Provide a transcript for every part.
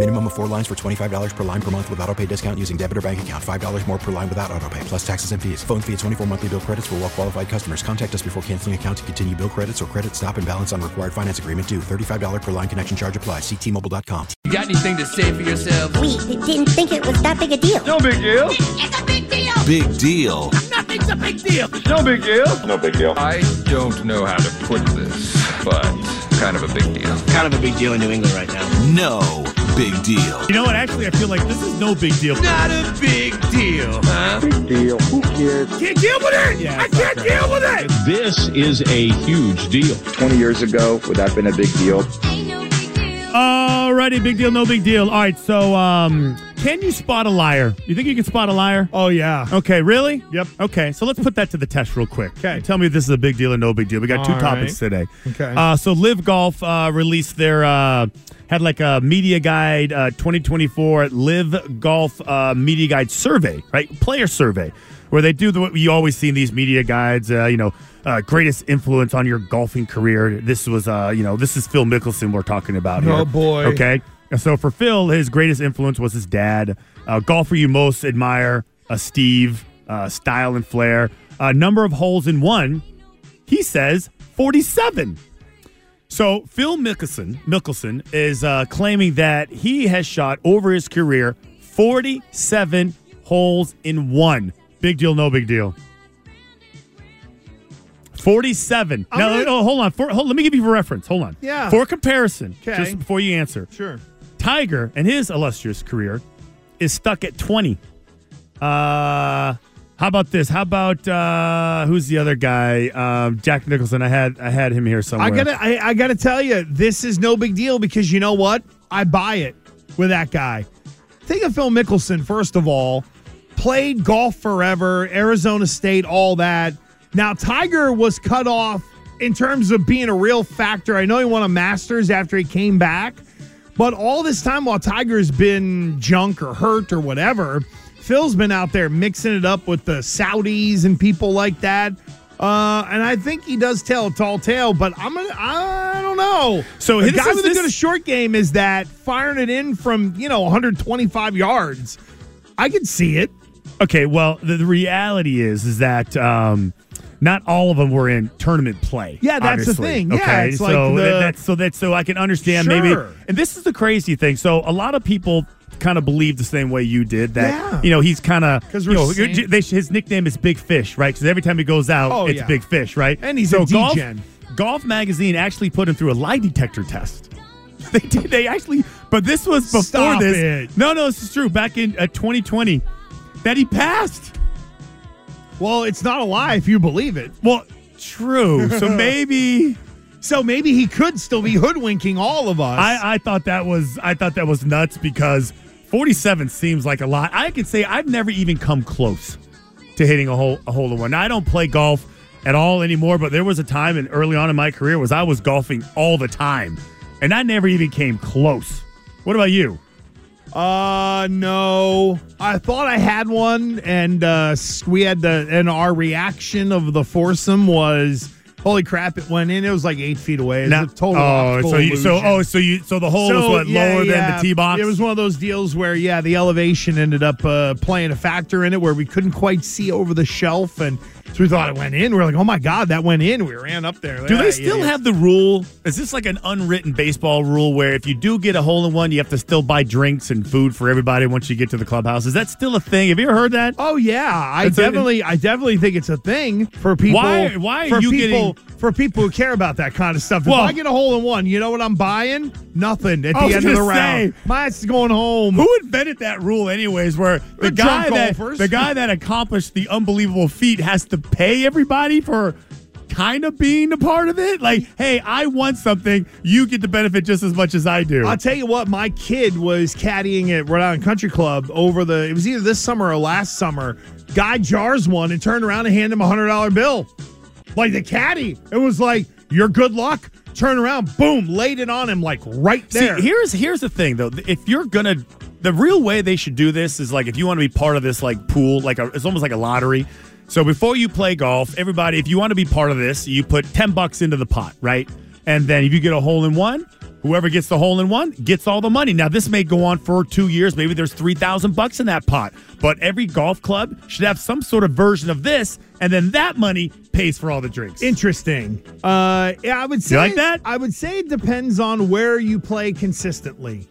Minimum of four lines for $25 per line per month with auto pay discount using debit or bank account. $5 more per line without auto pay, plus taxes and fees. Phone fee at 24 monthly bill credits for well qualified customers. Contact us before canceling account to continue bill credits or credit stop and balance on required finance agreement due. $35 per line connection charge applies. Ctmobile.com. You got anything to say for yourself? We didn't think it was that big a deal. No big deal. It's a big deal. Big deal. Nothing's a big deal. No big deal. No big deal. I don't know how to put this, but kind of a big deal. Kind of a big deal in New England right now. No big deal. You know what? Actually, I feel like this is no big deal. Not a big deal, huh? Big deal. Who cares? Can't deal with it. Yeah, I can't deal with it. This is a huge deal. 20 years ago, would that have been a big deal? Alrighty, big deal, no big deal. All right, so um, can you spot a liar? You think you can spot a liar? Oh yeah. Okay, really? Yep. Okay, so let's put that to the test real quick. Okay. Tell me if this is a big deal or no big deal. We got two All topics right. today. Okay. Uh, so LIV Golf uh, released their uh, had like a media guide uh, 2024 LIV Golf uh, media guide survey, right? Player survey, where they do the what you always see in these media guides. Uh, you know, uh, greatest influence on your golfing career. This was, uh, you know, this is Phil Mickelson we're talking about here. Oh, boy. Okay. And So for Phil, his greatest influence was his dad. Uh, golfer you most admire, uh, Seve, uh, style and flair. Uh, number of holes in one, he says 47. So Phil Mickelson, Mickelson is uh, claiming that he has shot over his career 47 holes in one. Big deal, no big deal. 47. I'm now, gonna- oh, hold on. For, hold, let me give you a reference. Hold on. Yeah. For comparison, Okay. just before you answer, Sure. Tiger and his illustrious career is stuck at 20. Uh how about this? How about uh who's the other guy? Um Jack Nicklaus. I had I had him here somewhere. I gotta I, I gotta tell you, this is no big deal because you know what? I buy it with that guy. Think of Phil Mickelson, first of all, played golf forever, Arizona State, all that. Now Tiger was cut off in terms of being a real factor. I know he won a Masters after he came back, but all this time while Tiger's been junk or hurt or whatever, Phil's been out there mixing it up with the Saudis and people like that. Uh, and I think he does tell a tall tale, but I'm gonna I don't know. So this guy is- with a good short game is that firing it in from you know 125 yards. I can see it. Okay, well, the, the reality is is that um not all of them were in tournament play. Yeah, that's the thing. Yeah, okay, it's so like the- that- that's so that so I can understand maybe. And this is the crazy thing. So a lot of people kind of believe the same way you did that Yeah. you know he's kind of 'Cause you know they, his nickname is Big Fish, right? Because every time he goes out, Oh, it's yeah. Big Fish, right? And he's so a golf. Golf magazine actually put him through a lie detector test. They did. They actually, but this was before Stop this. it. No, no, this is true. Back in uh, 2020, that he passed. Well, it's not a lie if you believe it. Well, true. So maybe So maybe he could still be hoodwinking all of us. I, I thought that was I thought that was nuts because 47 seems like a lot. I can say I've never even come close to hitting a hole a hole in one. Now, I don't play golf at all anymore, but there was a time and early on in my career was I was golfing all the time, and I never even came close. What about you? Uh no. I thought I had one and uh we had the and our reaction of the foursome was holy crap, it went in. It was like eight feet away. It Now- a total oh, so you, so oh, so you so the hole was what yeah, lower yeah. than the tee box. It was one of those deals where, yeah, the elevation ended up uh, playing a factor in it where we couldn't quite see over the shelf. And so we thought it went in. We are like, oh my God, that went in. We ran up there. Do they still have the rule? Is this like an unwritten baseball rule where if you do get a hole in one, you have to still buy drinks and food for everybody once you get to the clubhouse? Is that still a thing? Have you ever heard that? Oh yeah, I definitely, I definitely think it's a thing for people. Why- why are you people people for people who care about that kind of stuff. If Well- I get a hole in one, you know what I'm buying? Nothing at the end of the gonna round. My ass is going home. Who invented that rule, anyways? Where the We're guy that golfers. the guy that accomplished the unbelievable feat has to pay everybody for kind of being a part of it. Like, hey, I want something. You get the benefit just as much as I do. I'll tell you what, my kid was caddying at Rhode Island Country Club over the, it was either this summer or last summer. Guy jars one and turned around and handed him a $100 bill. Like the caddy. It was like, your good luck. Turn around, boom, laid it on him like right there. See, here's here's the thing though. If you're gonna, the real way they should do this is like if you want to be part of this like pool, like a, it's almost like a lottery. So before you play golf, everybody, if you want to be part of this, you put ten bucks into the pot, right? And then if you get a hole in one, whoever gets the hole in one gets all the money. Now this may go on for two years. Maybe there's three thousand bucks in that pot. But every golf club should have some sort of version of this, and then that money pays for all the drinks. Interesting. Uh, yeah, I would say like that? I would say it depends on where you play consistently.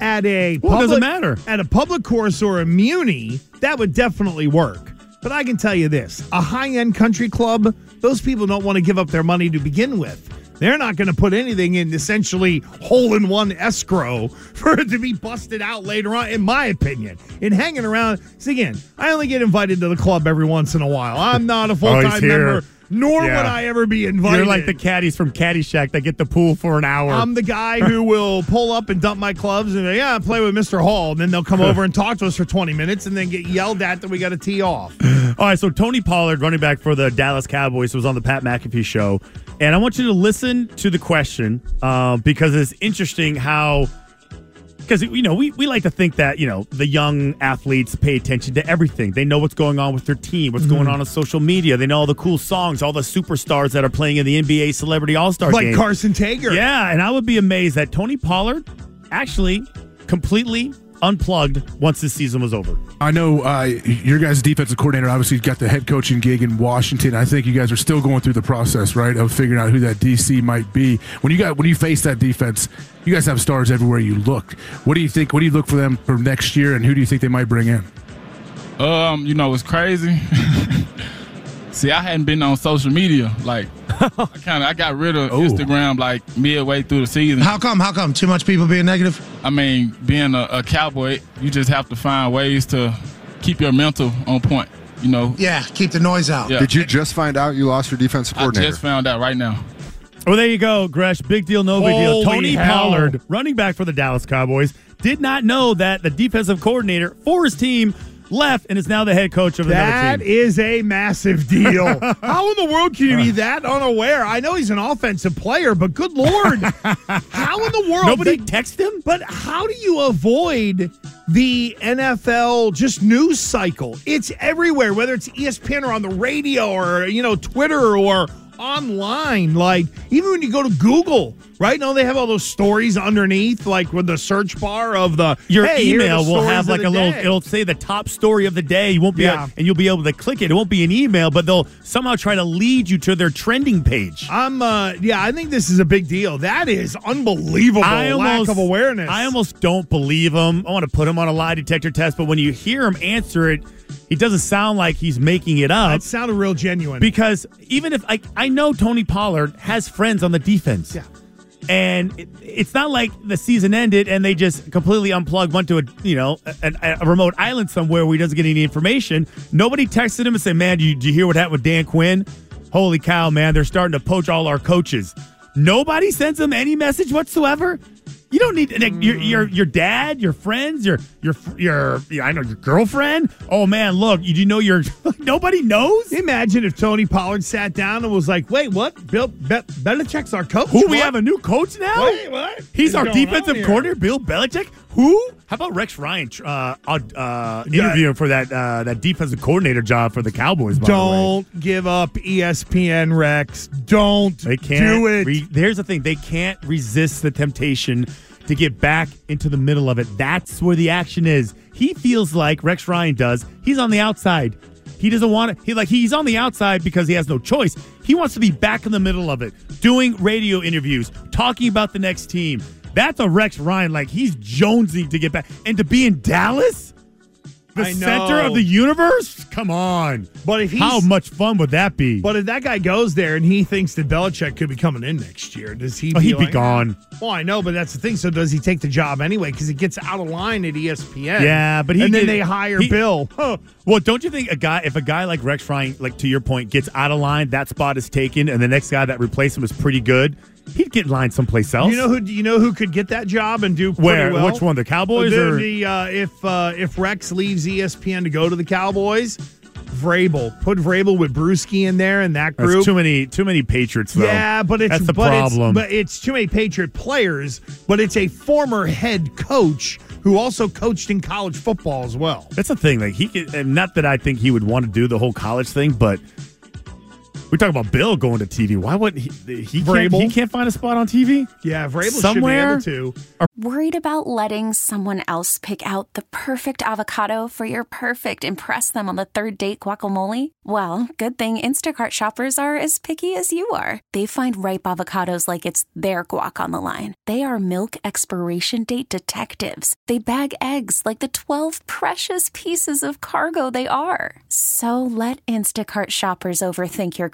At a Well, it public, doesn't matter. At a public course or a muni, that would definitely work. But I can tell you this: a high-end country club, those people don't want to give up their money to begin with. They're not going to put anything in essentially hole in one escrow for it to be busted out later on, in my opinion. And hanging around, see, again, I only get invited to the club every once in a while. I'm not a full Oh, time here. member, nor Yeah. would I ever be invited. You're like the caddies from Caddyshack that get the pool for an hour. I'm the guy who will pull up and dump my clubs and yeah, play with Mr. Hall. And then they'll come over and talk to us for 20 minutes and then get yelled at that we got to tee off. All right, so Tony Pollard, running back for the Dallas Cowboys, was on the Pat McAfee show, and I want you to listen to the question uh, because it's interesting how. Because you know we, we like to think that you know the young athletes pay attention to everything. They know what's going on with their team, what's going on on social media. They know all the cool songs, all the superstars that are playing in the NBA Celebrity All Star Like game. Carson Tager. Yeah, and I would be amazed that Tony Pollard actually completely unplugged once this season was over. I know uh, your guys' defensive coordinator obviously got the head coaching gig in Washington. I think you guys are still going through the process, right, of figuring out who that DC might be. When you got when you face that defense, you guys have stars everywhere you look. What do you think? What do you look for them for next year, and who do you think they might bring in? Um, you know, it's crazy. See, I hadn't been on social media. Like, I kind of I got rid of Instagram like midway through the season. How come? How come? Too much people being negative? I mean, being a, a cowboy, you just have to find ways to keep your mental on point. You know. Yeah, keep the noise out. Yeah. Did you just find out you lost your defensive I just found out right now. Well, there you go, Gresh. Big deal, no big deal. Tony hell. Pollard, running back for the Dallas Cowboys, did not know that the defensive coordinator for his team left and is now the head coach of another That team. is a massive deal. How in the world can you be that unaware? I know he's an offensive player, but good lord, how in the world? Nobody But- text him? But how do you avoid the NFL just news cycle? It's everywhere, whether it's ESPN or on the radio or you know Twitter or online. Like even when you go to Google, right now they have all those stories underneath, like with the search bar of the Your hey, are the email will have like a little. day. It'll say the top story of the day. You won't be, Yeah. and you'll be able to click it. It won't be an email, but they'll somehow try to lead you to their trending page. I'm uh yeah, I think this is a big deal. That is unbelievable I lack almost, of awareness. I almost don't believe them. I want to put them on a lie detector test, but when you hear them answer it, he doesn't sound like he's making it up. that sounded real genuine. because even if like I know Tony Pollard has friends on the defense. Yeah. And it, it's not like the season ended and they just completely unplugged, went to a you know a, a remote island somewhere where he doesn't get any information. Nobody texted him and said, "Man, do you, do you hear what happened with Dan Quinn? Holy cow, man! They're starting to poach all our coaches." Nobody sends him any message whatsoever. You don't need and your your your dad, your friends, your your your I know your girlfriend. Oh man, look, you do know your nobody knows. Imagine if Tony Pollard sat down and was like, "Wait, what? Bill Be- Belichick's our coach? Who we What? have a new coach now? Wait, what? He's is our defensive coordinator, Bill Belichick. Who? How about Rex Ryan uh, uh, interviewing for that uh, that defensive coordinator job for the Cowboys? By the way. Don't give up ESPN Rex. Don't They can't do it. re- there's the thing. They can't resist the temptation to get back into the middle of it. That's where the action is. He feels like Rex Ryan does. He's on the outside. He doesn't want to. He like he's on the outside because he has no choice. He wants to be back in the middle of it, doing radio interviews, talking about the next team. That's a Rex Ryan. Like he's jonesing to get back and to be in Dallas. The I know. center of the universe? Come on. But if he's, How much fun would that be? But if that guy goes there and he thinks that Belichick could be coming in next year, does he? Oh, he'd be gone. Well, I know, but that's the thing. So does he take the job anyway? Because he gets out of line at ESPN. Yeah, but he and then did- they hire he- Bill. Huh. Well, don't you think a guy, if a guy like Rex Ryan, like to your point, gets out of line, that spot is taken, and the next guy that replaced him is pretty good, he'd get in line someplace else. You know who? You know who could get that job and do pretty Where? well? Which one? The Cowboys The, or- the, uh, if uh, if Rex leaves ESPN to go to the Cowboys, Vrabel put Vrabel with Bruschi in there in that That's group. too many, too many Patriots. Though. Yeah, but it's that's the but problem. It's, but it's too many Patriot players. But it's a former head coach who also coached in college football as well. That's the thing. Like he could, and not that I think he would want to do the whole college thing, but we talk about Bill going to TV. Why wouldn't he? He can't, he can't find a spot on TV. Yeah, Vrabel Somewhere? should be able to. Worried about letting someone else pick out the perfect avocado for your perfect impress them on the third date guacamole? Well, good thing Instacart shoppers are as picky as you are. They find ripe avocados like it's their guac on the line. They are milk expiration date detectives. They bag eggs like the 12 precious pieces of cargo they are. So let Instacart shoppers overthink your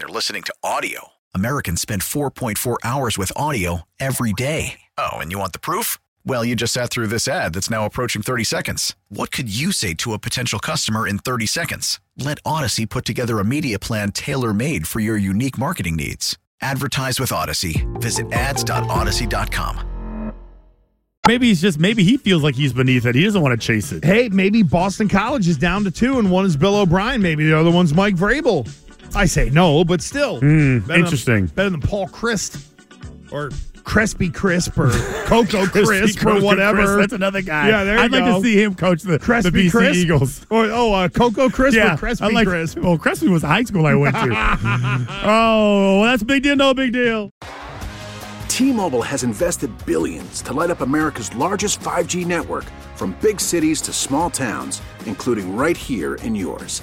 they're listening to audio. Americans spend 4.4 hours with audio every day. Oh, and you want the proof? Well, you just sat through this ad that's now approaching 30 seconds. What could you say to a potential customer in 30 seconds? Let Audacy put together a media plan tailor made for your unique marketing needs. Advertise with Audacy. Visit ads.audacy.com. Maybe he's just maybe he feels like he's beneath it. He doesn't want to chase it. Hey, maybe Boston College is down to two, and one is Bill O'Brien. Maybe the other one's Mike Vrabel. I say no, but still, Hmm, Better than- interesting. better than Paul Chryst or Crispy Crisp or Coco Crispy Crisp or whatever. Crisp, that's another guy. Yeah, there you I'd like to see him coach the, the BC Crisp? Eagles. Or oh, uh, Coco Crisp yeah, or Crispy I like, Crisp. Well, Crispy was the high school I went to. oh, well, that's a big deal. No big deal. T-Mobile has invested billions to light up America's largest 5G network from big cities to small towns, including right here in yours.